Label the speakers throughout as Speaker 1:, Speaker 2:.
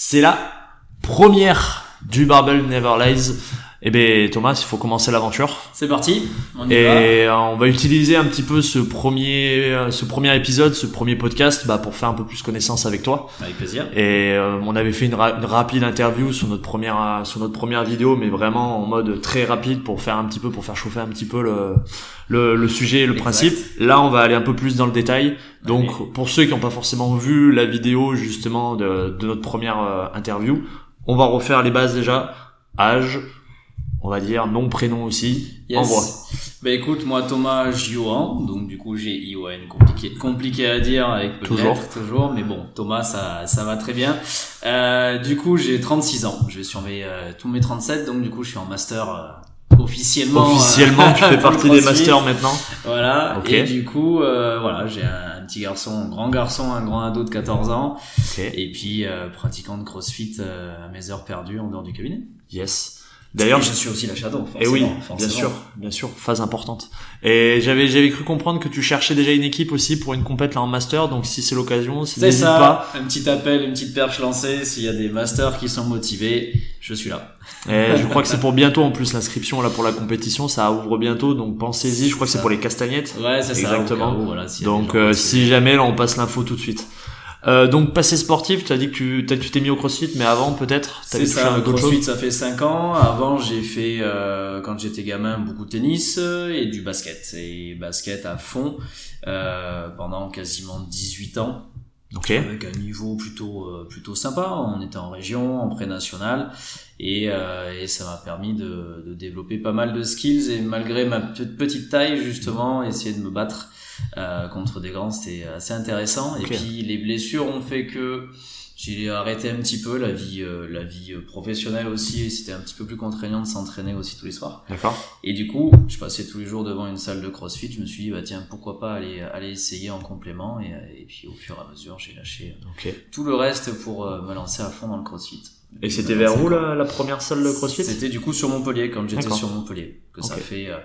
Speaker 1: C'est la première du Barbell Never Lies. Eh ben Thomas, il faut commencer l'aventure.
Speaker 2: C'est parti, on y
Speaker 1: Et
Speaker 2: va.
Speaker 1: on va utiliser un petit peu ce premier, euh, ce premier épisode, ce premier podcast, bah, pour faire un peu plus connaissance avec toi.
Speaker 2: Avec plaisir.
Speaker 1: Et euh, on avait fait une, ra- une rapide interview sur notre première, sur notre première vidéo, mais vraiment en mode très rapide pour faire un petit peu, pour faire chauffer un petit peu le, le, le sujet, et le
Speaker 2: Exact.
Speaker 1: principe. Là, on va aller un peu plus dans le détail. Donc,
Speaker 2: Allez.
Speaker 1: pour ceux qui n'ont pas forcément vu la vidéo justement de, de notre première euh, interview, on va refaire les bases déjà. Âge, on va dire nom, prénom aussi.
Speaker 2: Yes.
Speaker 1: Envoie.
Speaker 2: Bah écoute, moi Thomas Johan, donc du coup j'ai ION compliqué, compliqué à dire avec
Speaker 1: Toujours.
Speaker 2: toujours, mais bon Thomas ça ça va très bien. Euh, du coup j'ai 36 ans, je vais sur mes euh, tous mes 37, donc du coup je suis en master euh, officiellement. euh,
Speaker 1: Officiellement, tu fais partie des masters maintenant.
Speaker 2: Voilà.
Speaker 1: Ok.
Speaker 2: Et du coup euh, voilà j'ai un, petit garçon, un grand garçon, un grand ado de 14 ans,
Speaker 1: Ok.
Speaker 2: et puis euh, pratiquant de CrossFit euh, à mes heures perdues en dehors du cabinet.
Speaker 1: Yes. D'ailleurs,
Speaker 2: je suis aussi la Shadow.
Speaker 1: Et oui,
Speaker 2: forcément,
Speaker 1: bien
Speaker 2: forcément.
Speaker 1: sûr, bien sûr, phase importante. Et j'avais j'avais cru comprendre que tu cherchais déjà une équipe aussi pour une compète là en master, donc si c'est l'occasion, si
Speaker 2: C'est
Speaker 1: n'hésite
Speaker 2: ça,
Speaker 1: pas.
Speaker 2: un petit appel, une petite perche lancée, s'il y a des masters qui sont motivés, je suis là.
Speaker 1: Et je crois que c'est pour bientôt en plus l'inscription là pour la compétition, ça ouvre bientôt, donc pensez-y. Je crois que c'est pour les castagnettes.
Speaker 2: Ouais, c'est ça.
Speaker 1: Exactement.
Speaker 2: où, voilà,
Speaker 1: Donc euh, si jamais là on passe l'info tout de suite. Euh, donc passé sportif, tu as dit que tu tu t'es mis au CrossFit, mais avant peut-être
Speaker 2: C'est ça, le crossfit,
Speaker 1: chose.
Speaker 2: ça fait 5 ans. Avant, j'ai fait, euh, quand j'étais gamin, beaucoup de tennis euh, et du basket. Et basket à fond euh, pendant quasiment 18 ans.
Speaker 1: Ok.
Speaker 2: avec un niveau plutôt euh, plutôt sympa. On était en région, en pré-national, et, euh, et ça m'a permis de, de développer pas mal de skills. Et malgré ma pe- petite taille, justement, essayer de me battre euh, contre des grands, c'était assez intéressant. Et puis les blessures ont fait que j'ai arrêté un petit peu la vie euh, la vie professionnelle aussi. Et c'était un petit peu plus contraignant de s'entraîner aussi tous les soirs.
Speaker 1: D'accord.
Speaker 2: Et du coup, je passais tous les jours devant une salle de CrossFit. Je me suis dit, bah tiens, pourquoi pas aller, aller essayer en complément. Et, et puis au fur et à mesure, j'ai lâché
Speaker 1: Ok.
Speaker 2: tout le reste pour euh, me lancer à fond dans le CrossFit.
Speaker 1: Et c'était vers où
Speaker 2: 25 ans.
Speaker 1: la, la première salle de CrossFit?
Speaker 2: C'était du coup sur Montpellier, quand j'étais sur Montpellier. Que ça fait euh,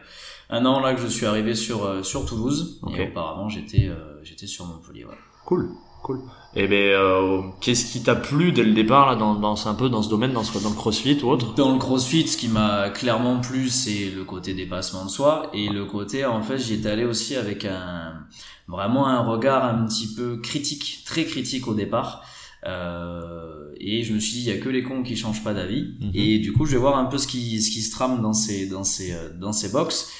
Speaker 2: un an là que je suis arrivé sur euh, sur Toulouse.
Speaker 1: Ok.
Speaker 2: Et auparavant, j'étais euh, j'étais sur Montpellier. Ouais.
Speaker 1: Cool, cool. Et ben, euh, qu'est-ce qui t'a plu dès le départ là, dans, dans un peu dans ce domaine, dans, ce, dans le CrossFit ou autre?
Speaker 2: Dans le CrossFit, ce qui m'a clairement plu, c'est le côté dépassement de soi et le côté, en fait, j'y étais allé aussi avec un vraiment un regard un petit peu critique, très critique au départ. Euh, et je me suis dit, il y a que les cons qui changent pas d'avis.
Speaker 1: Mhm.
Speaker 2: Et du coup, je vais voir un peu ce qui ce qui se trame dans ces dans ces euh, dans ces box.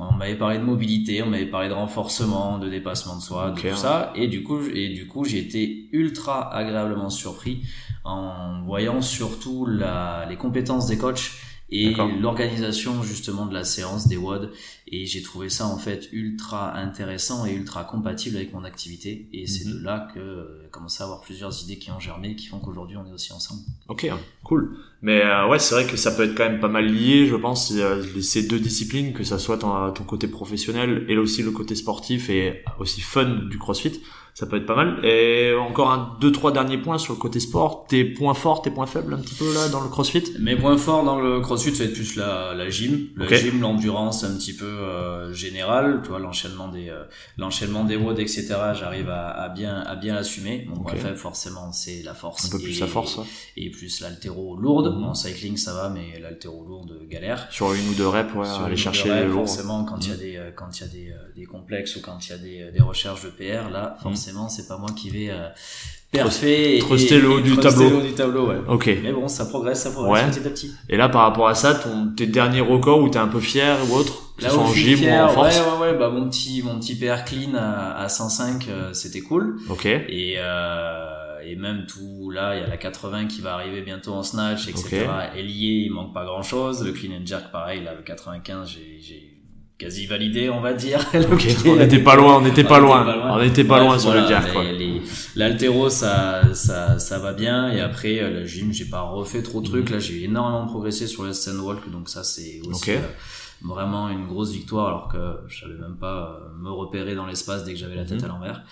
Speaker 2: On m'avait parlé de mobilité, on m'avait parlé de renforcement, de dépassement de soi, de tout
Speaker 1: ouais.
Speaker 2: ça. Et du coup, et du coup, j'ai été ultra agréablement surpris en voyant surtout la, les compétences des coachs et l'organisation justement de la séance des WOD et j'ai trouvé ça en fait ultra intéressant et ultra compatible avec mon activité et c'est
Speaker 1: Mhm.
Speaker 2: de là que euh, j'ai commencé à avoir plusieurs idées qui ont germé qui font qu'aujourd'hui on est aussi ensemble.
Speaker 1: Ok, hein, cool. Mais euh, ouais, c'est vrai que ça peut être quand même pas mal lié, je pense, euh, ces deux disciplines, que ça soit ton, ton côté professionnel et aussi le côté sportif et aussi fun du CrossFit, ça peut être pas mal. Et encore un, deux, trois derniers points sur le côté sport, tes points forts, tes points faibles un petit peu là dans le CrossFit?
Speaker 2: Mes points forts dans le crossfit, ça va être plus la, la gym, la gym, l'endurance un petit peu euh, générale, tu vois, l'enchaînement des euh, l'enchaînement des WOD, etc. J'arrive à, à bien à bien l'assumer. Mon point faible, forcément, c'est la force.
Speaker 1: Un peu plus
Speaker 2: et,
Speaker 1: la force, ouais.
Speaker 2: et plus l'altéro lourde. En cycling, ça va, mais l'altéro lourde galère.
Speaker 1: Sur une ou deux reps, ouais,
Speaker 2: Sur
Speaker 1: aller
Speaker 2: le
Speaker 1: chercher lourds.
Speaker 2: forcément quand il y a
Speaker 1: Mhm.
Speaker 2: des euh, quand il y a des, euh, des complexes ou quand il y a des, euh, des recherches de PR là
Speaker 1: Mhm.
Speaker 2: Forcément c'est pas moi qui vais euh, et-
Speaker 1: truster
Speaker 2: et-
Speaker 1: le haut
Speaker 2: et
Speaker 1: du tableau.
Speaker 2: le haut du tableau ouais.
Speaker 1: Ok.
Speaker 2: mais bon ça progresse ça progresse
Speaker 1: Ouais.
Speaker 2: petit à petit
Speaker 1: Et là, par rapport à ça, ton, tes derniers records où t'es un peu fier ou autre, que ce
Speaker 2: là
Speaker 1: soit
Speaker 2: où
Speaker 1: en gym ou en force.
Speaker 2: ouais ouais ouais bah mon petit mon petit PR clean à, à 105 euh, c'était cool
Speaker 1: Ok.
Speaker 2: et euh, et même tout là il y a la 80 qui va arriver bientôt en snatch etc
Speaker 1: Ok.
Speaker 2: est lié il manque pas grand chose le clean and jerk pareil là le 95 j'ai j'ai quasi validé on va dire
Speaker 1: On n'était pas loin, on n'était pas loin. On n'était pas
Speaker 2: Bref,
Speaker 1: loin sur
Speaker 2: voilà,
Speaker 1: le jack, quoi.
Speaker 2: L'altéro, ça, ça, ça va bien. Et après, euh, la gym, j'ai pas refait trop de trucs. Là, j'ai énormément progressé sur le stand walk. Donc ça, c'est aussi euh, vraiment une grosse victoire. Alors que je savais même pas euh, me repérer dans l'espace dès que j'avais la tête
Speaker 1: Mhm.
Speaker 2: à l'envers.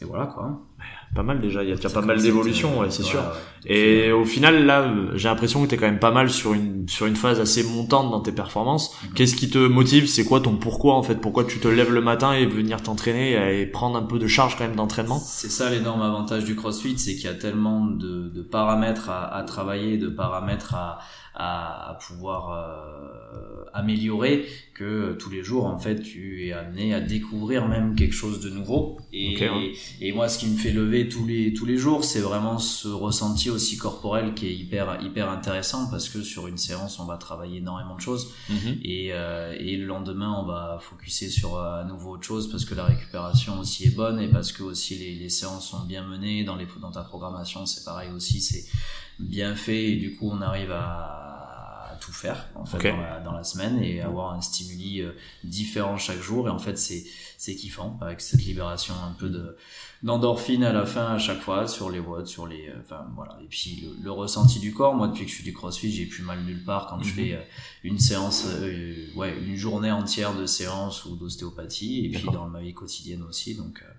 Speaker 2: et voilà quoi
Speaker 1: pas mal déjà, il y a déjà pas mal
Speaker 2: comme
Speaker 1: d'évolution,
Speaker 2: c'était-
Speaker 1: ouais, c'est
Speaker 2: ouais,
Speaker 1: sûr.
Speaker 2: ouais.
Speaker 1: Et au final, là, j'ai l'impression que t'es quand même pas mal sur une sur une phase assez montante dans tes performances.
Speaker 2: Mhm.
Speaker 1: Qu'est-ce qui te motive? C'est quoi ton pourquoi en fait? Pourquoi tu te lèves le matin et venir t'entraîner et prendre un peu de charge quand même d'entraînement?
Speaker 2: C'est ça l'énorme avantage du CrossFit, c'est qu'il y a tellement de, de paramètres à, à travailler, de paramètres à, à, à pouvoir euh, améliorer que euh, tous les jours en fait tu es amené à découvrir même quelque chose de nouveau. Et moi ce qui me fait lever tous les tous les jours, c'est vraiment ce ressenti aussi corporel qui est hyper hyper intéressant parce que sur une séance on va travailler énormément de choses. Et, euh, et le lendemain, on va focuser sur euh, à nouveau autre chose parce que la récupération aussi est bonne et parce que aussi les, les séances sont bien menées. Dans les dans ta programmation, c'est pareil aussi, c'est bien fait et du coup on arrive à, tout faire en fait dans, la, dans la semaine et avoir un stimuli euh, différent chaque jour. Et en fait c'est c'est kiffant avec cette libération un peu de d'endorphine à la fin à chaque fois sur les watts sur les euh, enfin voilà et puis le, le ressenti du corps moi depuis que je suis du crossfit j'ai plus mal nulle part quand je
Speaker 1: Mhm.
Speaker 2: fais euh, une séance euh, ouais une journée entière de séance ou d'ostéopathie et puis dans ma vie quotidienne aussi donc euh,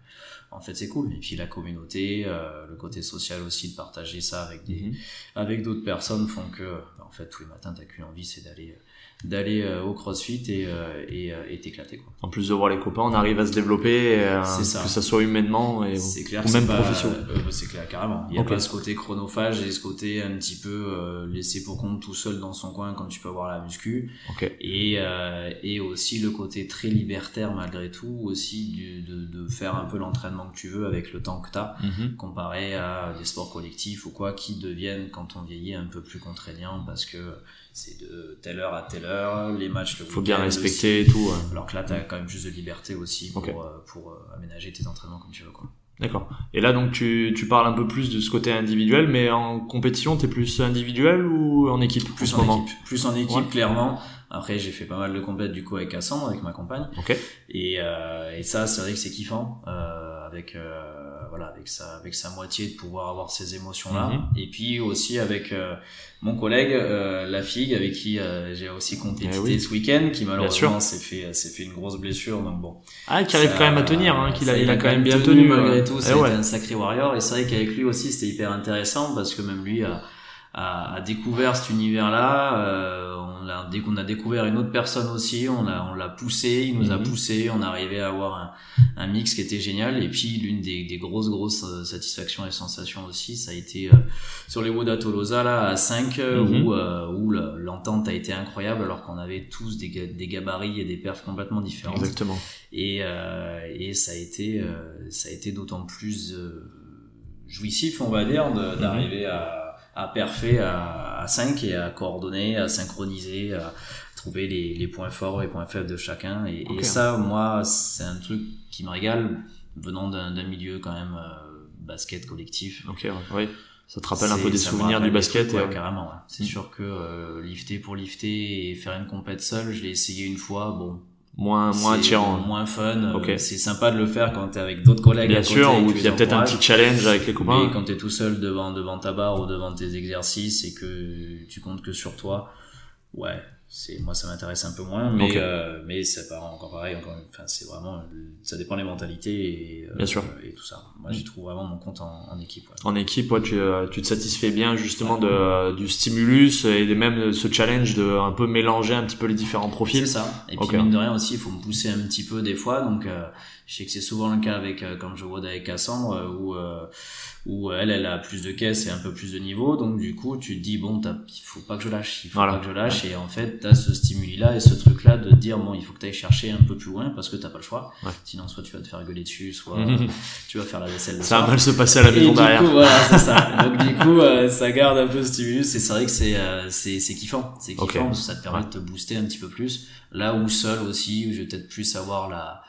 Speaker 2: en fait c'est cool et puis la communauté euh, le côté social aussi de partager ça avec des
Speaker 1: Mhm.
Speaker 2: avec d'autres personnes font que en fait tous les matins t'as qu'une envie c'est d'aller d'aller euh, au crossfit et euh, et euh, et t'éclater quoi
Speaker 1: En plus de voir les copains, on arrive à se développer,
Speaker 2: ça.
Speaker 1: que ça soit humainement et
Speaker 2: clair
Speaker 1: ou même professionnel.
Speaker 2: euh, c'est clair carrément il y a pas ce côté chronophage et ce côté un petit peu euh, laissé pour compte tout seul dans son coin quand tu peux avoir la muscu et euh, et aussi le côté très libertaire malgré tout aussi du, de de faire un peu l'entraînement que tu veux avec le temps que t'as
Speaker 1: Mhm.
Speaker 2: comparé à des sports collectifs ou quoi qui deviennent quand on vieillit un peu plus contraignants parce que c'est de telle heure à telle heure les matchs le
Speaker 1: Faut bien respecter et tout. ouais.
Speaker 2: alors que là t'as quand même plus de liberté aussi pour euh, pour euh, aménager tes entraînements comme tu veux quoi
Speaker 1: D'accord. Et là donc tu tu parles un peu plus de ce côté individuel, mais en compétition t'es plus individuel ou en équipe
Speaker 2: plus en
Speaker 1: moment?
Speaker 2: équipe plus en équipe
Speaker 1: Ouais.
Speaker 2: clairement après j'ai fait pas mal de compètes du coup avec Cassandre avec ma compagne et euh, et ça c'est vrai que c'est kiffant euh, avec euh, voilà avec sa avec sa moitié de pouvoir avoir ces émotions là
Speaker 1: Mhm.
Speaker 2: et puis aussi avec euh, mon collègue euh, la figue avec qui euh, j'ai aussi compétité
Speaker 1: Eh oui.
Speaker 2: ce week-end qui malheureusement s'est fait s'est fait une grosse blessure donc bon
Speaker 1: Ah, qui arrive quand même à tenir, hein, qu'il a, il a quand même bien tenu.
Speaker 2: malgré
Speaker 1: euh,
Speaker 2: tout.
Speaker 1: eh ouais.
Speaker 2: un sacré warrior. Et c'est vrai qu'avec lui aussi, c'était hyper intéressant parce que même lui a, a, a découvert cet univers-là. Euh, on l'a, dès qu'on a découvert une autre personne aussi, on l'a, on l'a poussé, il nous a
Speaker 1: Mhm.
Speaker 2: poussé, on arrivait à avoir un, un mix qui était génial. Et puis l'une des, des grosses grosses euh, satisfactions et sensations aussi, ça a été euh, sur les Wood à Tolosa là à 5 euh,
Speaker 1: Mhm.
Speaker 2: où euh, où le- l'entente a été incroyable alors qu'on avait tous des, ga- des gabarits et des perfs complètement différents
Speaker 1: Exactement.
Speaker 2: et euh, et ça a été euh, ça a été d'autant plus euh, jouissif on va dire de- d'arriver à à perfer à, à 5 et à coordonner à synchroniser à trouver les, les points forts et les points faibles de chacun et, ça moi c'est un truc qui me régale venant d'un milieu quand même euh, basket collectif
Speaker 1: Ok, ouais. Ça te rappelle un peu des souvenirs du basket.
Speaker 2: trucs,
Speaker 1: et,
Speaker 2: ouais,
Speaker 1: ouais.
Speaker 2: carrément ouais. c'est
Speaker 1: Mm.
Speaker 2: sûr que euh, lifter pour lifter et faire une compète seule je l'ai essayé une fois bon
Speaker 1: Moins, moins attirant.
Speaker 2: moins fun. euh,
Speaker 1: Ok.
Speaker 2: C'est sympa de le faire quand t'es avec d'autres collègues.
Speaker 1: Bien
Speaker 2: à côté
Speaker 1: sûr, ou
Speaker 2: tu
Speaker 1: il y a peut-être un petit challenge avec les copains.
Speaker 2: Mais quand t'es tout seul devant devant ta barre ou devant tes exercices et que tu comptes que sur toi, ouais, c'est moi ça m'intéresse un peu moins. Mais euh, mais c'est pas encore pareil. Encore, enfin c'est vraiment ça dépend des mentalités et euh,
Speaker 1: sûr.
Speaker 2: et tout ça. Moi j'y trouve vraiment mon compte en, en équipe. Ouais.
Speaker 1: En équipe, ouais, tu, euh, tu te satisfais bien justement de, du stimulus et même de ce challenge de un peu mélanger un petit peu les différents
Speaker 2: C'est
Speaker 1: profils.
Speaker 2: ça. Et puis mine de rien aussi, il faut me pousser un petit peu des fois. Donc euh, je sais que c'est souvent le cas avec euh, quand je vois avec Cassandre euh, où euh, où elle elle a plus de caisse et un peu plus de niveau. Donc du coup tu te dis bon t'as- il faut pas que je lâche, il faut
Speaker 1: Voilà.
Speaker 2: pas que je lâche. Et en fait t'as ce stimuli là et ce truc là de te dire bon il faut que t'ailles chercher un peu plus loin parce que t'as pas le choix.
Speaker 1: Ouais.
Speaker 2: Sinon soit tu vas te faire gueuler dessus, soit tu vas faire la vaisselle. le
Speaker 1: Ça va mal se passer à la maison derrière.
Speaker 2: coup, voilà, c'est ça. Donc du coup, euh, ça garde un peu le stimulus. Et c'est vrai que c'est euh, c'est c'est kiffant, c'est kiffant
Speaker 1: Ok.
Speaker 2: parce que ça te permet de te booster un petit peu plus. Là où seul aussi, où je vais peut-être plus avoir la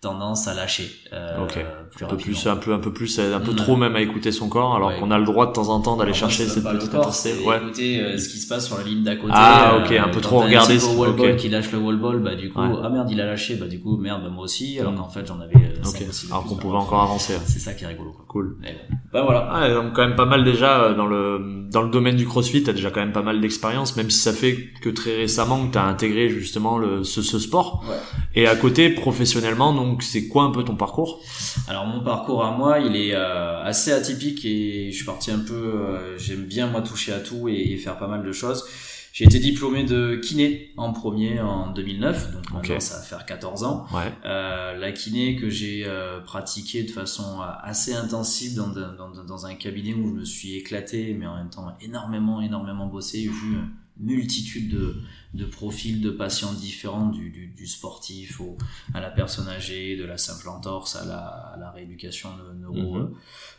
Speaker 2: tendance à lâcher. Euh. Plus
Speaker 1: un peu plus, un peu, un peu plus, un peu
Speaker 2: Mm.
Speaker 1: trop même à écouter son corps, alors
Speaker 2: Ouais.
Speaker 1: qu'on a le droit de temps en temps d'aller
Speaker 2: Alors
Speaker 1: chercher cette petite intensité. Ouais.
Speaker 2: écouter euh, ce qui se passe sur la ligne d'à côté.
Speaker 1: Ah,
Speaker 2: euh,
Speaker 1: ok, un peu trop regarder
Speaker 2: Un wall ball qui lâche le wall ball, bah du coup,
Speaker 1: Ouais.
Speaker 2: ah merde, il a lâché, bah du coup, merde, bah, moi aussi. Alors
Speaker 1: Mm.
Speaker 2: qu'en fait, j'en avais. euh,
Speaker 1: Ok.
Speaker 2: cinq ou six de
Speaker 1: Alors qu'on pouvait encore avancer.
Speaker 2: C'est ça qui est rigolo. Quoi.
Speaker 1: Cool.
Speaker 2: Bon. Bah voilà.
Speaker 1: Ouais, donc quand même pas mal déjà dans le dans le domaine du CrossFit, t'as déjà quand même pas mal d'expérience, même si ça fait que très récemment que t'as intégré justement le ce, ce sport.
Speaker 2: Ouais.
Speaker 1: Et à côté, professionnellement, donc c'est quoi un peu ton parcours?
Speaker 2: Alors mon parcours à moi, il est euh, assez atypique et je suis parti un peu. euh, J'aime bien moi toucher à tout et, et faire pas mal de choses. J'ai été diplômé de kiné en premier en 2009, donc maintenant
Speaker 1: Ok.
Speaker 2: ça va faire 14 ans.
Speaker 1: Ouais.
Speaker 2: Euh, la kiné que j'ai euh, pratiquée de façon assez intensive dans, dans, un cabinet où je me suis éclaté, mais en même temps énormément, énormément bossé, vu multitude de, de profils de patients différents, du, du, du sportif au, à la personne âgée, de la simple entorse à la, à la rééducation neuro,
Speaker 1: Mhm.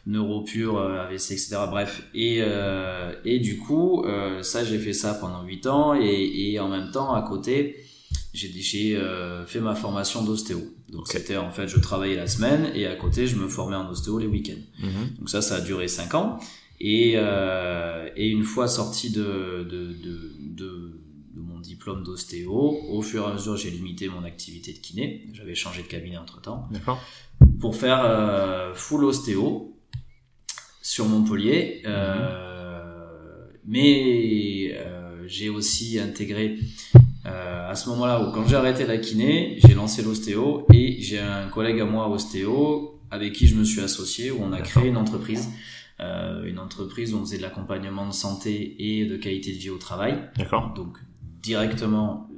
Speaker 2: neuro pur, euh, AVC, etc. Bref. Et, euh, et du coup, euh, ça, j'ai fait ça pendant 8 ans et, et en même temps, à côté, j'ai euh, fait ma formation d'ostéo. Donc c'était en fait, je travaillais la semaine et à côté, je me formais en ostéo les week-ends.
Speaker 1: Mhm.
Speaker 2: Donc ça, ça a duré 5 ans. Et, euh, et une fois sorti de, de, de, de, de mon diplôme d'ostéo, au fur et à mesure, j'ai limité mon activité de kiné. J'avais changé de cabinet entre-temps
Speaker 1: D'accord.
Speaker 2: pour faire euh, full ostéo sur Montpellier. Euh, mais euh, j'ai aussi intégré euh, à ce moment-là quand j'ai arrêté la kiné, j'ai lancé l'ostéo et j'ai un collègue à moi ostéo avec qui je me suis associé où on a créé une entreprise. Euh, une entreprise où on faisait de l'accompagnement de santé et de qualité de vie au travail.
Speaker 1: D'accord.
Speaker 2: Donc directement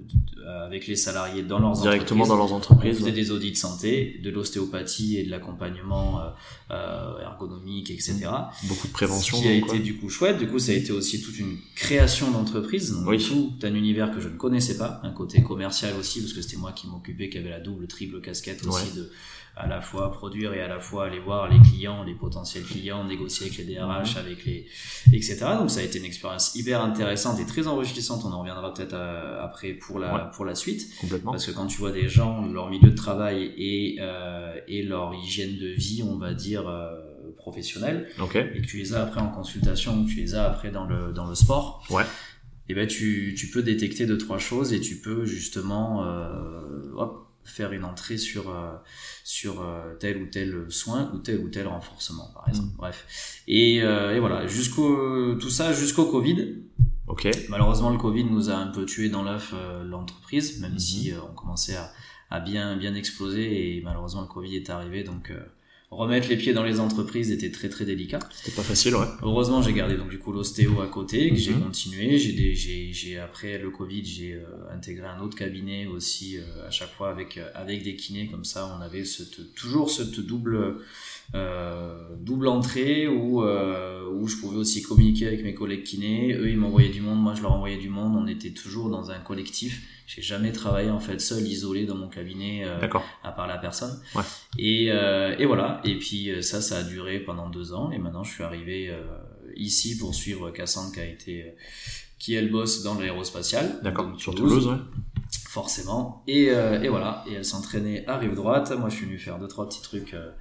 Speaker 2: euh, avec les salariés dans leurs
Speaker 1: Directement
Speaker 2: entreprises.
Speaker 1: dans leurs
Speaker 2: On
Speaker 1: entreprises.
Speaker 2: faisait des audits de santé, de l'ostéopathie et de l'accompagnement euh, euh, ergonomique, etc.
Speaker 1: Beaucoup de prévention.
Speaker 2: Ce qui a été du coup chouette. Du coup, ça a été aussi toute une création d'entreprise. Donc,
Speaker 1: Oui.
Speaker 2: Tout un univers que je ne connaissais pas. Un côté commercial aussi, parce que c'était moi qui m'occupais, qui avait la double, triple casquette aussi de à la fois produire et à la fois aller voir les clients, les potentiels clients, négocier avec les DRH, avec les, etc. Donc ça a été une expérience hyper intéressante et très enrichissante. On en reviendra peut-être euh, après pour la,
Speaker 1: Ouais.
Speaker 2: pour la suite.
Speaker 1: Complètement.
Speaker 2: Parce que quand tu vois des gens, leur milieu de travail et, euh, et leur hygiène de vie, on va dire, euh, professionnelle,
Speaker 1: Ok.
Speaker 2: et que tu les as après en consultation, tu les as après dans le, dans le sport,
Speaker 1: Ouais.
Speaker 2: et ben tu, tu peux détecter deux, trois choses et tu peux justement euh, hop, faire une entrée sur, euh, sur euh, tel ou tel soin ou tel ou tel renforcement, par exemple.
Speaker 1: Mm.
Speaker 2: Bref. Et, euh, et voilà, jusqu'au tout ça jusqu'au Covid.
Speaker 1: Ok.
Speaker 2: Malheureusement, le Covid nous a un peu tué dans l'œuf euh, l'entreprise, même
Speaker 1: Mhm.
Speaker 2: si on commençait à, à bien bien exploser et malheureusement le Covid est arrivé, donc remettre les pieds dans les entreprises était très très délicat.
Speaker 1: C'était pas facile, ouais.
Speaker 2: Heureusement, j'ai gardé donc du coup l'ostéo à côté, que j'ai
Speaker 1: Mhm.
Speaker 2: continué. J'ai j'ai, j'ai après le Covid, j'ai euh, intégré un autre cabinet aussi euh, à chaque fois avec euh, avec des kinés comme ça. On avait cette, toujours cette double double entrée où euh, où je pouvais aussi communiquer avec mes collègues kinés. Eux, ils m'envoyaient du monde, moi je leur envoyais du monde. On était toujours dans un collectif. J'ai jamais travaillé en fait seul, isolé dans mon cabinet. euh, à part la personne.
Speaker 1: Ouais.
Speaker 2: Et, euh, et voilà. Et puis euh, ça, ça a duré pendant deux ans. Et maintenant, je suis arrivé euh, ici pour suivre Cassandre qui a été, euh, qui est le boss dans l'aérospatial.
Speaker 1: D'accord. Sur Toulouse, ouais.
Speaker 2: Forcément. Et, euh, et voilà. Et elle s'entraînait à rive droite. Moi, je suis venu faire deux trois petits trucs. euh,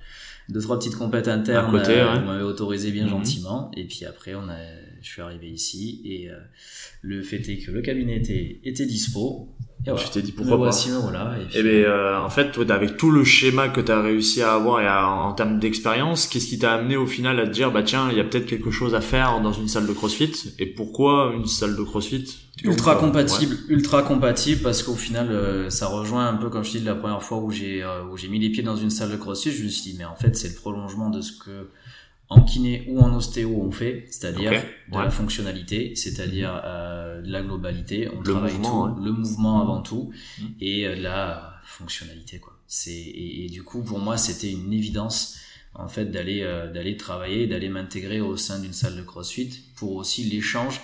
Speaker 2: deux trois petites compètes internes.
Speaker 1: Côté,
Speaker 2: euh,
Speaker 1: ouais.
Speaker 2: On m'avait autorisé bien
Speaker 1: Mhm.
Speaker 2: gentiment. Et puis après, on a, je suis arrivé ici. Et euh, le fait est que le cabinet était, était dispo. Et voilà.
Speaker 1: Tu t'es dit
Speaker 2: Me
Speaker 1: pourquoi pas.
Speaker 2: voici, me voilà. Et puis,
Speaker 1: Eh ben, euh, en fait, toi, avec tout le schéma que tu as réussi à avoir et à- en termes d'expérience, qu'est-ce qui t'a amené au final à te dire, bah tiens, il y a peut-être quelque chose à faire dans une salle de CrossFit? Et pourquoi une salle de CrossFit
Speaker 2: Ultra
Speaker 1: Donc, euh,
Speaker 2: compatible, ultra compatible parce qu'au final euh, ça rejoint un peu comme je dis la première fois où j'ai euh, où j'ai mis les pieds dans une salle de crossfit, je me suis dit mais en fait c'est le prolongement de ce que en kiné ou en ostéo on fait, c'est-à-dire de
Speaker 1: ouais.
Speaker 2: la fonctionnalité, c'est-à-dire euh, de la globalité, on
Speaker 1: Le
Speaker 2: travaille
Speaker 1: mouvement,
Speaker 2: tout, le mouvement avant tout
Speaker 1: Mhm.
Speaker 2: et euh, la fonctionnalité quoi. C'est et, et du coup pour moi c'était une évidence en fait d'aller euh, d'aller travailler, d'aller m'intégrer au sein d'une salle de CrossFit pour aussi l'échange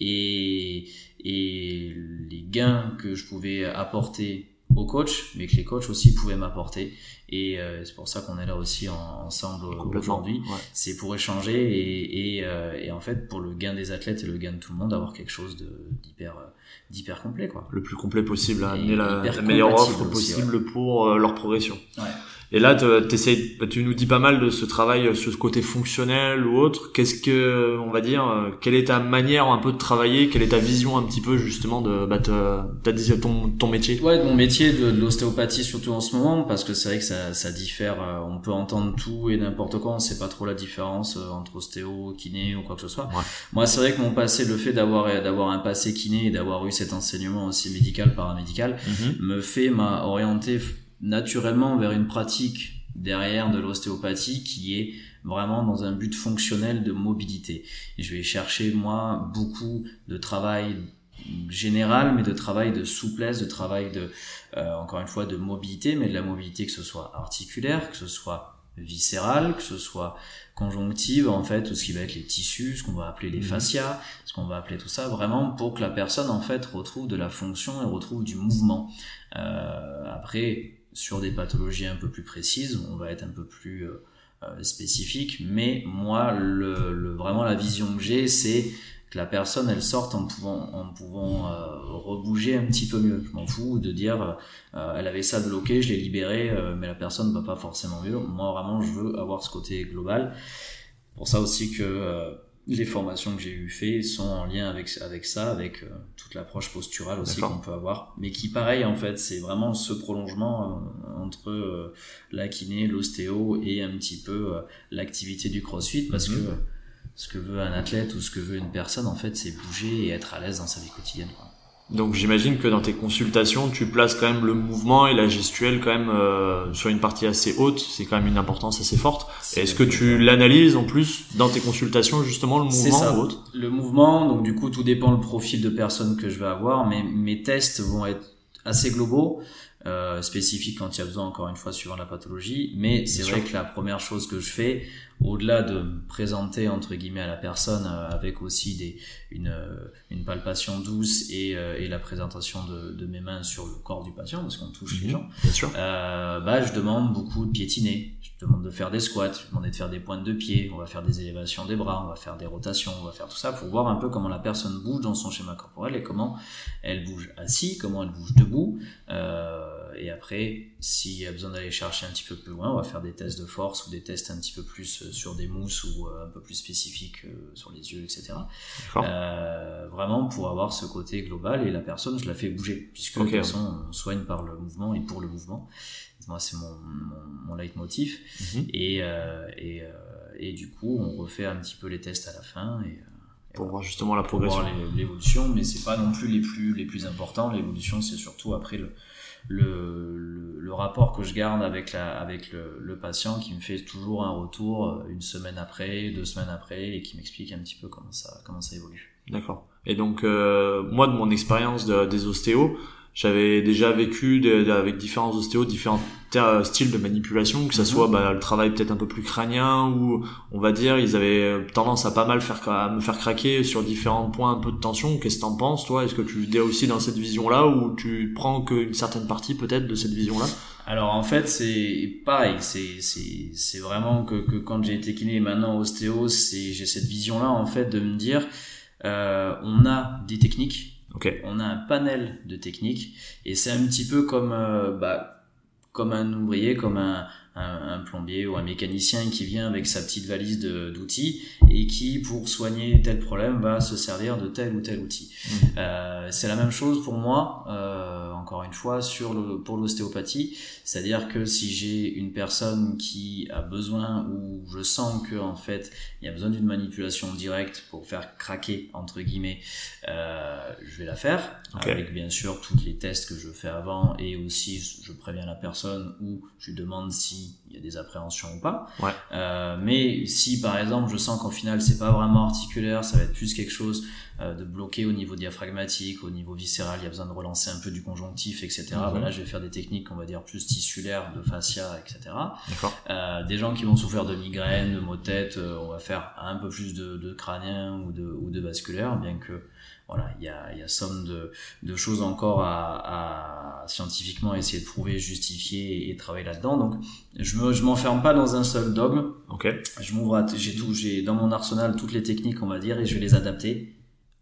Speaker 2: et et les gains que je pouvais apporter aux coachs, mais que les coachs aussi pouvaient m'apporter. Et euh, c'est pour ça qu'on est là aussi en- ensemble
Speaker 1: Complètement.
Speaker 2: aujourd'hui.
Speaker 1: Ouais.
Speaker 2: C'est pour échanger et, et, euh, et en fait pour le gain des athlètes et le gain de tout le monde, avoir quelque chose d'hyper euh, d'hyper complet quoi.
Speaker 1: Le plus complet possible, à
Speaker 2: Et
Speaker 1: amener la, meilleure offre
Speaker 2: aussi,
Speaker 1: possible pour euh, leur progression.
Speaker 2: Ouais.
Speaker 1: Et là, tu nous dis pas mal de ce travail sur ce côté fonctionnel ou autre. Qu'est-ce que, on va dire, euh, quelle est ta manière un peu de travailler? Quelle est ta vision un petit peu justement de bah, ton, ton métier?
Speaker 2: Ouais, mon métier de, l'ostéopathie surtout en ce moment, parce que c'est vrai que ça, ça diffère. Euh, on peut entendre tout et n'importe quoi. On sait pas trop la différence euh, entre ostéo, kiné ou quoi que ce soit. Moi, c'est vrai que mon passé, le fait d'avoir d'avoir un passé kiné et d'avoir eu cet enseignement aussi médical paramédical, mm-hmm. me fait m'a orienté naturellement vers une pratique derrière de l'ostéopathie qui est vraiment dans un but fonctionnel de mobilité. Et je vais chercher, moi, beaucoup de travail général, mais de travail de souplesse, de travail de, euh, encore une fois, de mobilité, mais de la mobilité que ce soit articulaire, que ce soit viscérale, que ce soit conjonctive, en fait, tout ce qui va être les tissus, ce qu'on va appeler les mhm. fascias, ce qu'on va appeler tout ça, vraiment pour que la personne, en fait, retrouve de la fonction et retrouve du mouvement. Euh, après, sur des pathologies un peu plus précises, on va être un peu plus euh, euh, spécifique, mais moi, le, vraiment la vision que j'ai, c'est que la personne elle sorte en pouvant en pouvant euh, rebouger un petit peu mieux. Je m'en fous de dire elle avait ça bloqué, je l'ai libéré, mais la personne va pas forcément mieux. Moi vraiment je veux avoir ce côté global. Pour ça aussi que les formations que j'ai eu fait sont en lien avec avec ça, avec euh, toute l'approche posturale aussi qu'on peut avoir, mais qui pareil en fait c'est vraiment ce prolongement euh, entre euh, la kiné, l'ostéo et un petit peu l'activité du CrossFit parce mhm. que ce que veut un athlète ou ce que veut une personne en fait c'est bouger et être à l'aise dans sa vie quotidienne. Quoi.
Speaker 1: Donc j'imagine que dans tes consultations, tu places quand même le mouvement et la gestuelle quand même euh, sur une partie assez haute. C'est quand même une importance assez forte. Est-ce que tu l'analyses en plus dans tes consultations justement le mouvement ou autre?
Speaker 2: Le mouvement, donc du coup tout dépend le profil de personne que je vais avoir, mais mes tests vont être assez globaux. Euh, spécifiques quand il y a besoin encore une fois suivant la pathologie mais c'est vrai que la première chose que je fais au-delà de me présenter entre guillemets à la personne euh, avec aussi des, une, euh, une palpation douce et, euh, et la présentation de, de, mes mains sur le corps du patient parce qu'on touche les mhm. gens,
Speaker 1: bien sûr.
Speaker 2: Euh, bah, je demande beaucoup de piétiner, je demande de faire des squats, je demande de faire des pointes de pied, on va faire des élévations des bras, on va faire des rotations, on va faire tout ça pour voir un peu comment la personne bouge dans son schéma corporel et comment elle bouge assis, comment elle bouge debout. Euh, et après, s'il y a besoin d'aller chercher un petit peu plus loin, on va faire des tests de force ou des tests un petit peu plus euh, sur des mousses ou euh, un peu plus spécifiques euh, sur les yeux, etc. Euh, vraiment pour avoir ce côté global et la personne, je la fais bouger puisque de toute façon, on soigne par le mouvement et pour le mouvement. Moi, c'est mon, mon, mon leitmotiv. Mhm. et, euh, et, et du coup, on refait un petit peu les tests à la fin et
Speaker 1: pour voir justement la progression.
Speaker 2: l'évolution, mais c'est pas non plus les plus les plus importants. L'évolution, c'est surtout après le, le, le, rapport que je garde avec, la, avec le, le, patient qui me fait toujours un retour euh, une semaine après, deux semaines après et qui m'explique un petit peu comment ça, comment ça évolue.
Speaker 1: D'accord. Et donc, euh, moi, de mon expérience de, des ostéos, j'avais déjà vécu avec différents ostéos différents styles de manipulation que ça mhm. soit bah, le travail peut-être un peu plus crânien ou on va dire ils avaient tendance à pas mal faire à me faire craquer sur différents points un peu de tension. Qu'est-ce que t'en penses toi? Est-ce que tu es aussi dans cette vision là ou tu prends qu'une certaine partie peut-être de cette vision là
Speaker 2: alors en fait c'est pareil. C'est c'est c'est vraiment que, que quand j'ai été kiné et maintenant ostéo c'est j'ai cette vision là en fait de me dire euh, on a des techniques on a un panel de techniques et c'est un petit peu comme euh, bah, comme un ouvrier, comme un, un, plombier ou un mécanicien qui vient avec sa petite valise d'outils et qui, pour soigner tel problème, va se servir de tel ou tel outil. Mmh. Euh, c'est la même chose pour moi, euh, encore une fois, sur le, pour l'ostéopathie. C'est-à-dire que si j'ai une personne qui a besoin ou je sens que en fait il y a besoin d'une manipulation directe pour faire craquer entre guillemets, euh, je vais la faire avec bien sûr tous les tests que je fais avant et aussi je préviens la personne ou je lui demande si il y a des appréhensions ou pas.
Speaker 1: Ouais.
Speaker 2: Euh, mais si par exemple je sens qu'en final c'est pas vraiment articulaire, ça va être plus quelque chose euh, de bloqué au niveau diaphragmatique, au niveau viscéral, il y a besoin de relancer un peu du conjonctif, etc. Voilà, je vais faire des techniques, on va dire plus tissulaires, de fascia, etc. Euh, des gens qui vont souffrir de migraines, de maux de tête, on va faire un peu plus de, de crânien ou de, ou de vasculaire, bien que voilà, il y a, y a somme de, de choses encore à, à, scientifiquement essayer de prouver, justifier et, travailler là-dedans. Donc, je me, je m'enferme pas dans un seul dogme.
Speaker 1: Ok.
Speaker 2: Je m'ouvre, j'ai tout, j'ai dans mon arsenal toutes les techniques, on va dire, et je vais les adapter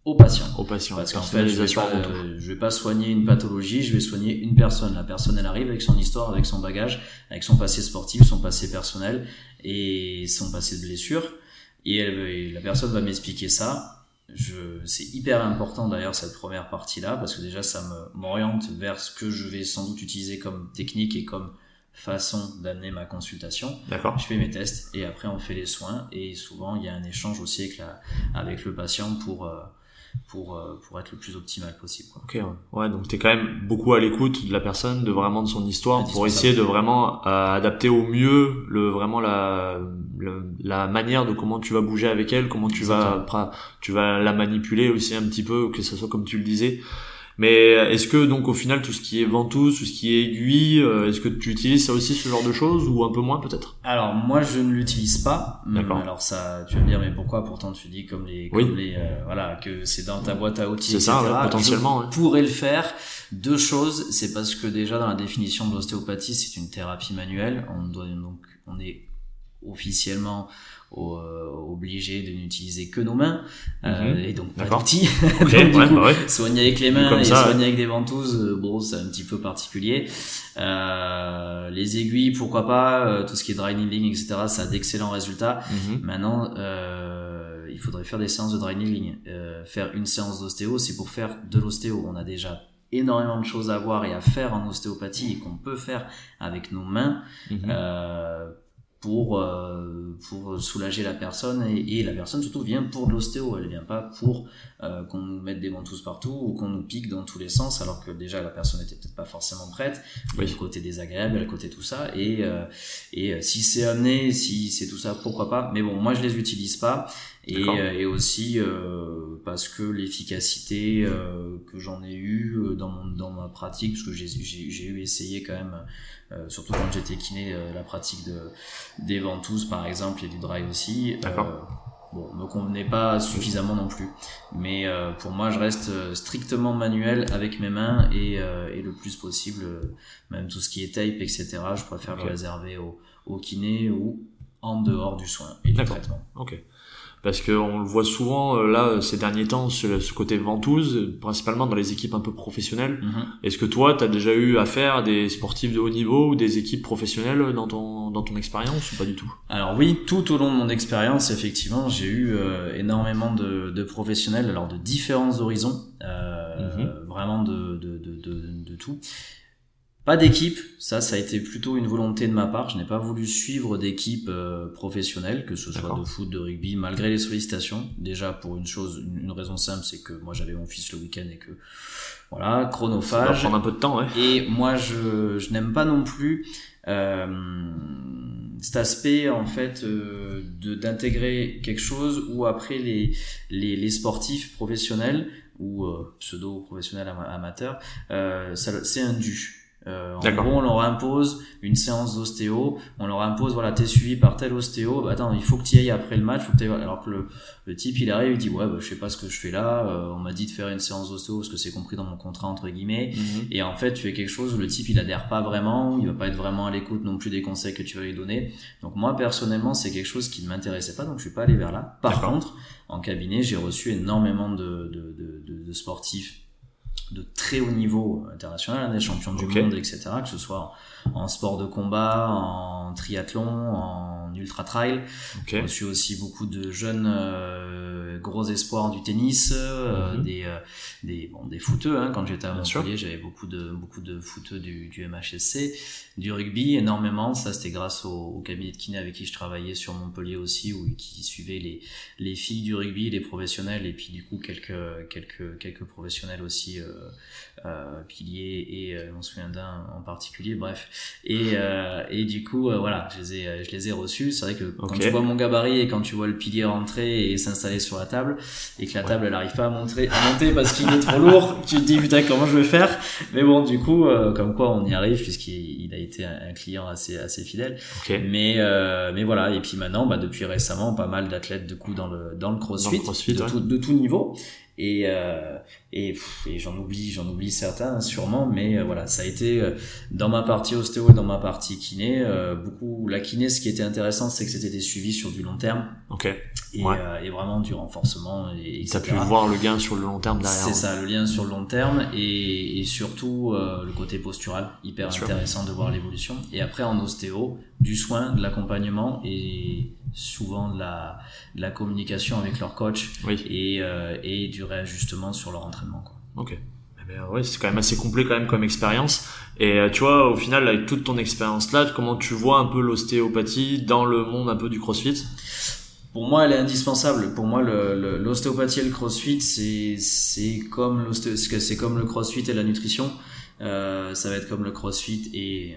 Speaker 2: au patient.
Speaker 1: Au patient.
Speaker 2: Parce qu'en fait, je vais, pas, je vais pas soigner une pathologie, je vais soigner une personne. La personne, elle arrive avec son histoire, avec son bagage, avec son passé sportif, son passé personnel et son passé de blessure. Et, elle, et la personne va m'expliquer ça. Je, c'est hyper important d'ailleurs cette première partie-là parce que déjà ça me m'oriente vers ce que je vais sans doute utiliser comme technique et comme façon d'amener ma consultation.
Speaker 1: D'accord.
Speaker 2: Je fais mes tests et après on fait les soins et souvent il y a un échange aussi avec la avec le patient pour euh, pour, euh, pour être le plus optimal possible. Quoi.
Speaker 1: Ok, ouais. donc tu es quand même beaucoup à l'écoute de la personne, de vraiment de son histoire, pour essayer de vraiment euh, adapter au mieux le vraiment la, la, manière de comment tu vas bouger avec elle, comment tu vas tu vas la manipuler aussi un petit peu, que ce soit comme tu le disais. Mais est-ce que donc au final tout ce qui est ventouse, tout ce qui est aiguille, euh, est-ce que tu utilises ça aussi ce genre de choses ou un peu moins peut-être?
Speaker 2: Alors moi je ne l'utilise pas.
Speaker 1: D'accord.
Speaker 2: Alors ça, tu vas me dire mais pourquoi? Pourtant tu dis comme les, comme les euh, voilà que c'est dans ta boîte à outils.
Speaker 1: C'est ça, ouais, potentiellement.
Speaker 2: Je pourrais le faire. Deux choses, c'est parce que déjà dans la définition de l'ostéopathie c'est une thérapie manuelle. On doit donc on est officiellement euh, obligé de n'utiliser que nos mains euh, mhm. et donc pas d'outils. donc, bah soigner avec les mains et soigner avec des ventouses, euh, bon, c'est un petit peu particulier. Euh, les aiguilles, pourquoi pas, euh, tout ce qui est dry needling, etc., ça a d'excellents résultats. Mhm. Maintenant, il faudrait faire des séances de dry needling. faire une séance d'ostéo, c'est pour faire de l'ostéo. On a déjà énormément de choses à voir et à faire en ostéopathie et qu'on peut faire avec nos mains. Mhm. Pour euh, pour soulager la personne et, et, la personne surtout vient pour de l'ostéo. Elle vient pas pour euh, qu'on nous mette des ventouses partout ou qu'on nous pique dans tous les sens alors que déjà la personne était peut-être pas forcément prête. Il y a le côté désagréable il y a le côté tout ça. Et euh, et euh, si c'est amené si c'est tout ça pourquoi pas. Mais bon moi je les utilise pas et, euh, et aussi parce que l'efficacité que j'en ai eu dans mon dans ma pratique parce que j'ai j'ai eu essayé quand même euh, surtout quand j'étais kiné, euh, la pratique de, des ventouses par exemple et du dry aussi. Euh, bon, me convenait pas suffisamment non plus. Mais pour moi, je reste strictement manuel avec mes mains et, et le plus possible, même tout ce qui est tape, etc. Je préfère le réserver au, au kiné ou en dehors du soin et du traitement.
Speaker 1: Ok parce qu'on le voit souvent euh, là ces derniers temps ce, ce, côté ventouse, principalement dans les équipes un peu professionnelles. Mhm. Est-ce que toi, tu as déjà eu affaire à des sportifs de haut niveau ou des équipes professionnelles dans ton dans ton expérience ou pas du tout?
Speaker 2: Alors oui, tout au long de mon expérience, effectivement, j'ai eu euh, énormément de, de, professionnels, alors de différents horizons, euh, mhm. vraiment de, de, de, de tout. Pas d'équipe, ça, ça a été plutôt une volonté de ma part. Je n'ai pas voulu suivre d'équipe euh, professionnelle, que ce soit de foot, de rugby, malgré les sollicitations. Déjà pour une chose, une, raison simple, c'est que moi j'avais mon fils le week-end et que voilà, chronophage. Ça
Speaker 1: va prendre un peu de temps, ouais.
Speaker 2: Et moi, je, je n'aime pas non plus euh, cet aspect en fait euh, de d'intégrer quelque chose où après les les, les sportifs professionnels ou euh, pseudo professionnels amateurs, c'est un dû euh, en gros, on leur impose une séance d'ostéo, on leur impose, voilà, t'es suivi par tel ostéo, bah, attends, il faut que tu y ailles après le match, faut que alors que le, le, type, il arrive, il dit, ouais, bah, je sais pas ce que je fais là, euh, on m'a dit de faire une séance d'ostéo parce que c'est compris dans mon contrat, entre guillemets, mhm. et en fait, tu fais quelque chose où le type, il adhère pas vraiment, il va pas être vraiment à l'écoute non plus des conseils que tu vas lui donner. Donc moi, personnellement, c'est quelque chose qui ne m'intéressait pas, donc je suis pas allé vers là. Par contre, en cabinet, j'ai reçu énormément de, de, de, de sportifs de très haut niveau international, des champions du monde, etc. Que ce soit en, sport de combat, en triathlon, en ultra trail. Okay. J'ai aussi beaucoup de jeunes euh, gros espoirs du tennis, euh, mhm. des euh, des bon des footeux. Hein. Quand j'étais à Montpellier, j'avais beaucoup de beaucoup de footeux du, du MHSC, du rugby énormément. Ça c'était grâce au, au, cabinet de kiné avec qui je travaillais sur Montpellier aussi, où qui suivait les les filles du rugby, les professionnels et puis du coup quelques quelques quelques professionnels aussi euh, et euh, on se souvient d'un en particulier bref. Et euh, et du coup euh, voilà je les ai je les ai reçus. C'est vrai que quand tu vois mon gabarit et quand tu vois le pilier rentrer et s'installer sur la table et que la table elle arrive pas à monter à monter parce qu'il est trop lourd tu te dis putain comment je vais faire? Mais bon du coup comme quoi on y arrive puisqu'il a été un, client assez assez fidèle. Mais mais voilà. Et puis maintenant bah depuis récemment pas mal d'athlètes de coup dans le dans le crossfit, de, tout, de tout niveau et euh, et, et j'en oublie j'en oublie certains sûrement mais euh, voilà ça a été euh, dans ma partie ostéo dans ma partie kiné beaucoup la kiné ce qui était intéressant c'est que c'était des suivis sur du long terme.
Speaker 1: Ok
Speaker 2: et, euh, et, vraiment du renforcement et
Speaker 1: ça pu voir le gain sur le long terme derrière
Speaker 2: c'est ça le lien sur le long terme et, et surtout euh, le côté postural hyper intéressant de voir l'évolution. Et après en ostéo du soin de l'accompagnement et souvent de la, de la communication avec leur coach et, euh, et du réajustement sur leur entraînement quoi.
Speaker 1: ok. Eh ben, ouais, c'est quand même assez complet quand même comme expérience. Et tu vois, au final, avec toute ton expérience là, comment tu vois un peu l'ostéopathie dans le monde un peu du CrossFit?
Speaker 2: Pour moi, elle est indispensable. Pour moi, l'ostéopathie et le crossfit, c'est comme comme le crossfit et la nutrition. Euh, ça va être comme le crossfit et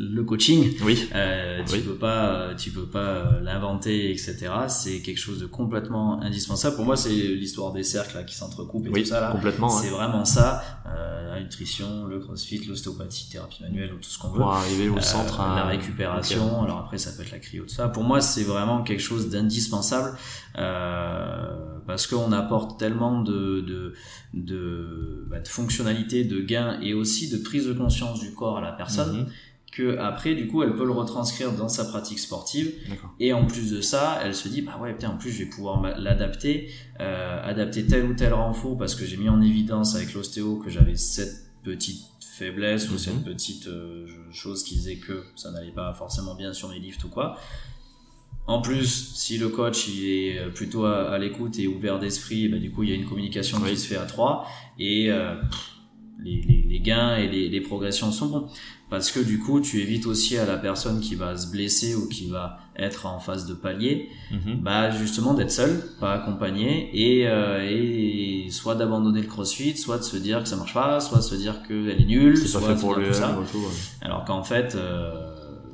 Speaker 2: le coaching.
Speaker 1: Oui.
Speaker 2: Euh, tu peux pas, tu peux pas euh, l'inventer, etc. C'est quelque chose de complètement indispensable. Pour moi, c'est l'histoire des cercles là, qui s'entrecoupent et tout ça là.
Speaker 1: Complètement.
Speaker 2: C'est vraiment ça. Euh, la nutrition, le crossfit, l'ostéopathie, thérapie manuelle, tout ce qu'on veut.
Speaker 1: Pour arriver au euh, centre.
Speaker 2: La récupération. Alors après, ça peut être la cryo, tout ça. Pour moi, c'est vraiment quelque chose d'indispensable euh, parce qu'on apporte tellement de de de, bah, de fonctionnalités, de gains et aussi de prise de conscience du corps à la personne. Mm-hmm que après du coup elle peut le retranscrire dans sa pratique sportive. Et en plus de ça elle se dit bah ouais putain en plus je vais pouvoir l'adapter euh, adapter tel ou tel renfort parce que j'ai mis en évidence avec l'ostéo que j'avais cette petite faiblesse ou cette mhm. petite euh, chose qui disait que ça n'allait pas forcément bien sur mes lifts ou quoi. En plus, si le coach il est plutôt à, l'écoute et ouvert d'esprit, bah, du coup il y a une communication qui se fait à trois et euh, les, les, les, gains et les, les progressions sont bons parce que du coup tu évites aussi à la personne qui va se blesser ou qui va être en phase de palier mhm. bah justement d'être seul pas accompagné et, euh, et soit d'abandonner le crossfit soit de se dire que ça marche pas soit de se dire qu'elle est nulle soit
Speaker 1: fait pour le ça.
Speaker 2: alors qu'en fait euh,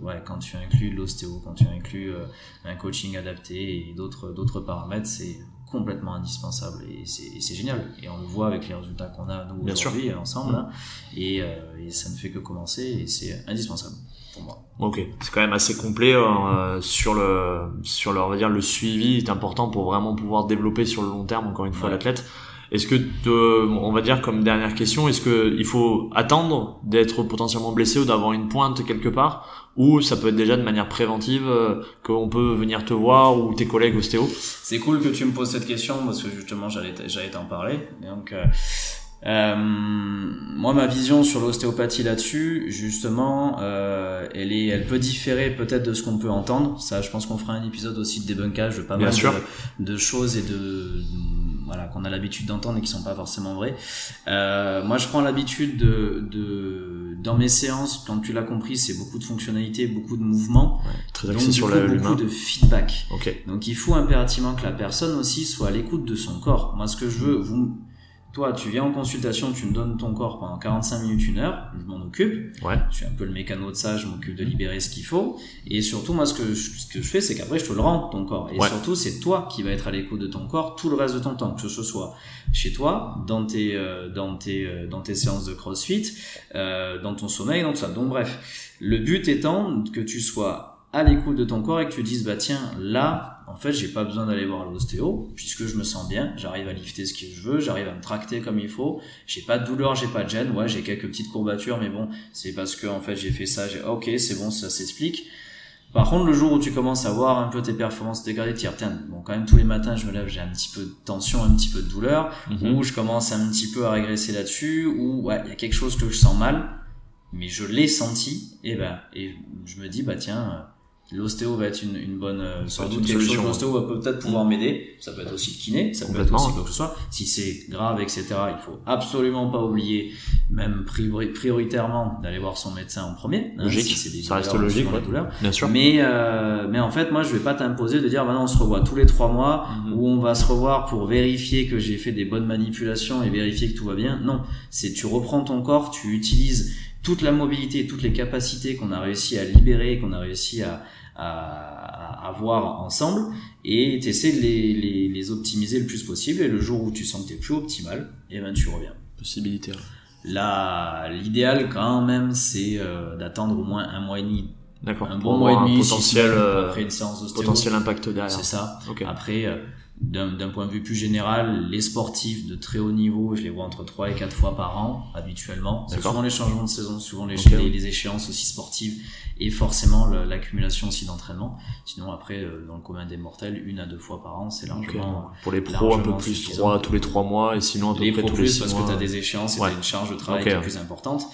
Speaker 2: ouais quand tu inclus l'ostéo quand tu inclus euh, un coaching adapté et d'autres d'autres paramètres c'est complètement indispensable et c'est génial et on le voit avec les résultats qu'on a nous aujourd'hui ensemble hein. et, euh, et, ça ne fait que commencer et c'est indispensable pour moi.
Speaker 1: Ok, c'est quand même assez complet euh, sur le sur le on va dire le suivi est important pour vraiment pouvoir développer sur le long terme encore une fois l'athlète. Est-ce que, on va dire comme dernière question, est-ce que il faut attendre d'être potentiellement blessé ou d'avoir une pointe quelque part, ou ça peut être déjà de manière préventive euh, qu'on peut venir te voir ou tes collègues ostéo?
Speaker 2: C'est cool que tu me poses cette question parce que justement j'allais j'allais t'en parler. Donc euh, euh, moi, ma vision sur l'ostéopathie là-dessus, justement, euh, elle est, elle peut différer peut-être de ce qu'on peut entendre. Ça, je pense qu'on fera un épisode aussi de débunkage de pas mal de, de, choses et de voilà qu'on a l'habitude d'entendre et qui sont pas forcément vraies. Euh, moi, je prends l'habitude de, de dans mes séances, quand tu l'as compris, c'est beaucoup de fonctionnalités, beaucoup de mouvements,
Speaker 1: ouais, très axé sur coup,
Speaker 2: beaucoup de feedback.
Speaker 1: Okay.
Speaker 2: Donc, il faut impérativement que la personne aussi soit à l'écoute de son corps. Moi, ce que je veux, vous toi, tu viens en consultation, tu me donnes ton corps pendant 45 minutes, une heure, je m'en occupe.
Speaker 1: Ouais.
Speaker 2: Je suis un peu le mécano de ça, je m'occupe de libérer ce qu'il faut. Et surtout, moi, ce que je, ce que je fais, c'est qu'après, je te le rends, ton corps. Et surtout, c'est toi qui va être à l'écoute de ton corps tout le reste de ton temps, que ce soit chez toi, dans tes, euh, dans tes, euh, dans tes séances de crossfit, euh, dans ton sommeil, dans tout ça. Donc, bref. Le but étant que tu sois à l'écoute de ton corps et que tu dises, bah, tiens, là, en fait, j'ai pas besoin d'aller voir l'ostéo puisque je me sens bien, j'arrive à lifter ce que je veux, j'arrive à me tracter comme il faut, j'ai pas de douleur, j'ai pas de gêne, ouais, j'ai quelques petites courbatures, mais bon, c'est parce que en fait j'ai fait ça, j'ai ok, c'est bon, ça s'explique. Par contre, le jour où tu commences à voir un peu tes performances dégradées, tu tiens, bon, quand même tous les matins, je me lève, j'ai un petit peu de tension, un petit peu de douleur, mhm. ou je commence un petit peu à régresser là-dessus, ou ouais, il y a quelque chose que je sens mal, mais je l'ai senti, et ben, et je me dis, bah tiens, L'ostéo va être une, une bonne, euh, sans doute quelque chose. L'ostéo va peut-être pouvoir mm. m'aider. Ça peut être aussi le kiné, ça peut être aussi quoi que ce soit. Si c'est grave, etc., il faut absolument pas oublier, même prioritairement, d'aller voir son médecin en premier.
Speaker 1: Hein, logique. Si ça reste logique, ouais. douleurs. Bien sûr.
Speaker 2: Mais, euh, mais en fait, moi, je vais pas t'imposer de dire, maintenant, on se revoit tous les trois mois, mm-hmm. ou on va se revoir pour vérifier que j'ai fait des bonnes manipulations et vérifier que tout va bien. Non. C'est, tu reprends ton corps, tu utilises toute la mobilité, toutes les capacités qu'on a réussi à libérer, qu'on a réussi à, à, avoir ensemble et tu essaies de les, les, les, optimiser le plus possible et le jour où tu sens que tu es plus optimal, et eh ben tu reviens.
Speaker 1: Possibilité.
Speaker 2: Là, l'idéal quand même, c'est euh, d'attendre au moins un mois et demi.
Speaker 1: D'accord.
Speaker 2: Un bon mois et demi,
Speaker 1: potentiel,
Speaker 2: après une séance
Speaker 1: potentiel impact derrière.
Speaker 2: C'est ça. Après, euh, d'un point de vue plus général, les sportifs de très haut niveau, je les vois entre 3 et 4 fois par an, habituellement. C'est souvent les changements de saison, souvent les, les, échéances aussi sportives et forcément l'accumulation aussi d'entraînement. Sinon, après, euh, dans le commun des mortels, une à deux fois par an, c'est largement.
Speaker 1: Pour les pros, un peu plus, trois, tous les trois mois, et sinon, à peu
Speaker 2: les
Speaker 1: près
Speaker 2: tous
Speaker 1: les
Speaker 2: plus, parce que tu as des échéances et tu as une charge de travail qui est plus importante.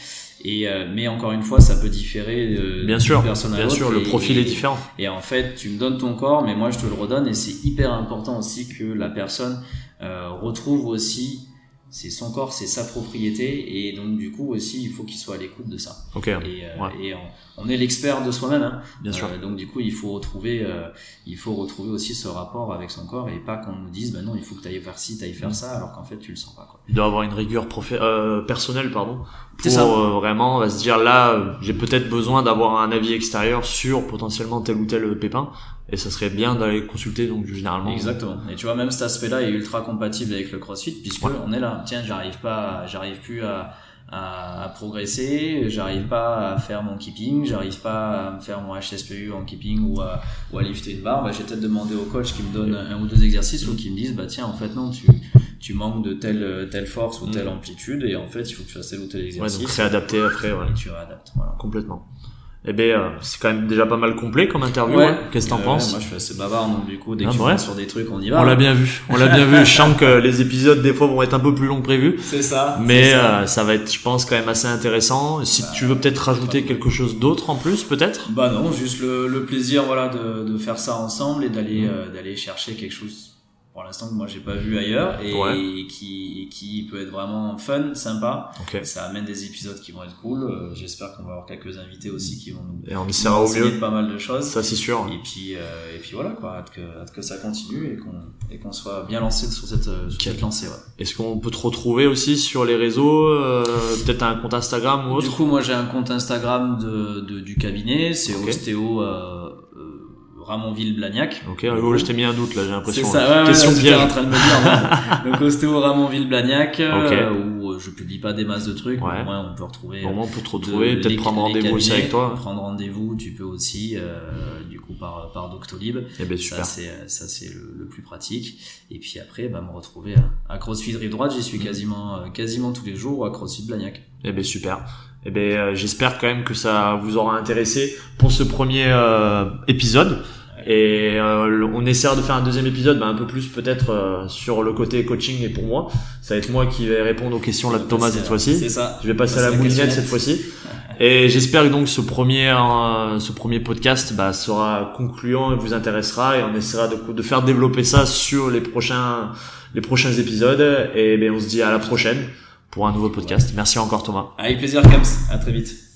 Speaker 2: Et euh, mais encore une fois, ça peut différer
Speaker 1: euh, bien sûr, personne à bien sûr, le profil est différent.
Speaker 2: Et en fait, tu me donnes ton corps, mais moi je te le redonne, et c'est hyper important aussi que la personne euh, retrouve aussi c'est son corps, c'est sa propriété, et donc du coup aussi il faut qu'il soit à l'écoute de ça.
Speaker 1: Ok.
Speaker 2: Et, euh, et on, est l'expert de soi-même, hein.
Speaker 1: bien sûr.
Speaker 2: Euh, donc du coup il faut retrouver, euh, il faut retrouver aussi ce rapport avec son corps et pas qu'on nous dise, bah non il faut que tu ailles faire ci, tu ailles faire mm. ça, alors qu'en fait tu le sens pas. Quoi.
Speaker 1: Il doit avoir une rigueur personnelle, pardon, pour ça. vraiment va se dire là j'ai peut-être besoin d'avoir un avis extérieur sur potentiellement tel ou tel pépin et ça serait bien d'aller consulter donc généralement
Speaker 2: exactement. Et tu vois même cet aspect là est ultra compatible avec le crossfit puisque on est là. Tiens j'arrive pas j'arrive plus à, à, progresser j'arrive pas à faire mon keeping j'arrive pas à me faire mon HSPU en keeping ou à, ou à lifter une barre. Bah, j'ai peut-être demandé au coach qui me donne un ou deux exercices ou qui me disent bah tiens en fait non tu tu manques de telle telle force ou telle mm. amplitude et en fait il faut que tu fasses tel ou tel exercice
Speaker 1: ouais, donc réadapter après ouais.
Speaker 2: et tu réadaptes voilà.
Speaker 1: Complètement eh ben, euh, c'est quand même déjà pas mal complet comme interview. Ouais. Qu'est-ce que t'en penses
Speaker 2: Moi, je suis assez bavard, donc du coup, dès ah, que ah, sur des trucs, on y va.
Speaker 1: On l'a bien vu. On l'a bien vu. Je sens que les épisodes des fois vont être un peu plus longs que prévu.
Speaker 2: C'est ça.
Speaker 1: Mais ça. Euh, ça. va être, je pense, quand même assez intéressant. Si bah, tu veux peut-être rajouter quelque chose d'autre en plus, peut-être?
Speaker 2: Bah non, juste le, le plaisir, voilà, de, de faire ça ensemble et d'aller, mm. euh, d'aller chercher quelque chose pour l'instant que moi j'ai pas vu ailleurs et, qui, qui peut être vraiment fun, sympa. Ça amène des épisodes qui vont être cool. Euh, j'espère qu'on va avoir quelques invités aussi qui vont nous,
Speaker 1: et on essaiera au mieux
Speaker 2: pas mal de choses.
Speaker 1: Ça c'est sûr.
Speaker 2: Et puis euh, et puis voilà quoi, hâte que, hâte que ça continue et qu'on et qu'on soit bien lancé sur cette, sur cette lancée. Ouais.
Speaker 1: Est-ce qu'on peut te retrouver aussi sur les réseaux, euh, peut-être un compte Instagram ou autre
Speaker 2: Du coup moi j'ai un compte Instagram de, de du cabinet, c'est Ostéo. Euh, Ramonville-Blagnac.
Speaker 1: Ok, oh, je t'ai mis un doute là, j'ai l'impression.
Speaker 2: C'est ça, ouais, Question ouais, en train de me dire. Donc ostéo Ramonville-Blagnac, euh, où euh, je publie pas des masses de trucs, ouais. au moins on peut retrouver.
Speaker 1: Au moins on peut te retrouver, peut-être prendre rendez-vous aussi avec toi.
Speaker 2: Prendre rendez-vous, tu peux aussi, euh, du coup par par Doctolib.
Speaker 1: Eh ben, super.
Speaker 2: Ça c'est ça c'est le, le, plus pratique. Et puis après, bah me retrouver à, à CrossFit Rive Droite, j'y suis quasiment euh, quasiment tous les jours ou à CrossFit Blagnac.
Speaker 1: Eh ben super. Eh ben euh, j'espère quand même que ça vous aura intéressé pour ce premier euh, épisode. Et euh, on essaiera de faire un deuxième épisode, bah, un peu plus peut-être sur le côté coaching et pour moi. Ça va être moi qui vais répondre aux questions là de Thomas cette fois-ci.
Speaker 2: C'est ça.
Speaker 1: Je vais passer à la, moulinette cette fois-ci. Et j'espère que donc ce premier ce premier podcast bah, sera concluant et vous intéressera et on essaiera de, de faire développer ça sur les prochains les prochains épisodes. Et ben on se dit à la prochaine pour un nouveau podcast. Merci encore Thomas.
Speaker 2: Avec plaisir Kams, à très vite.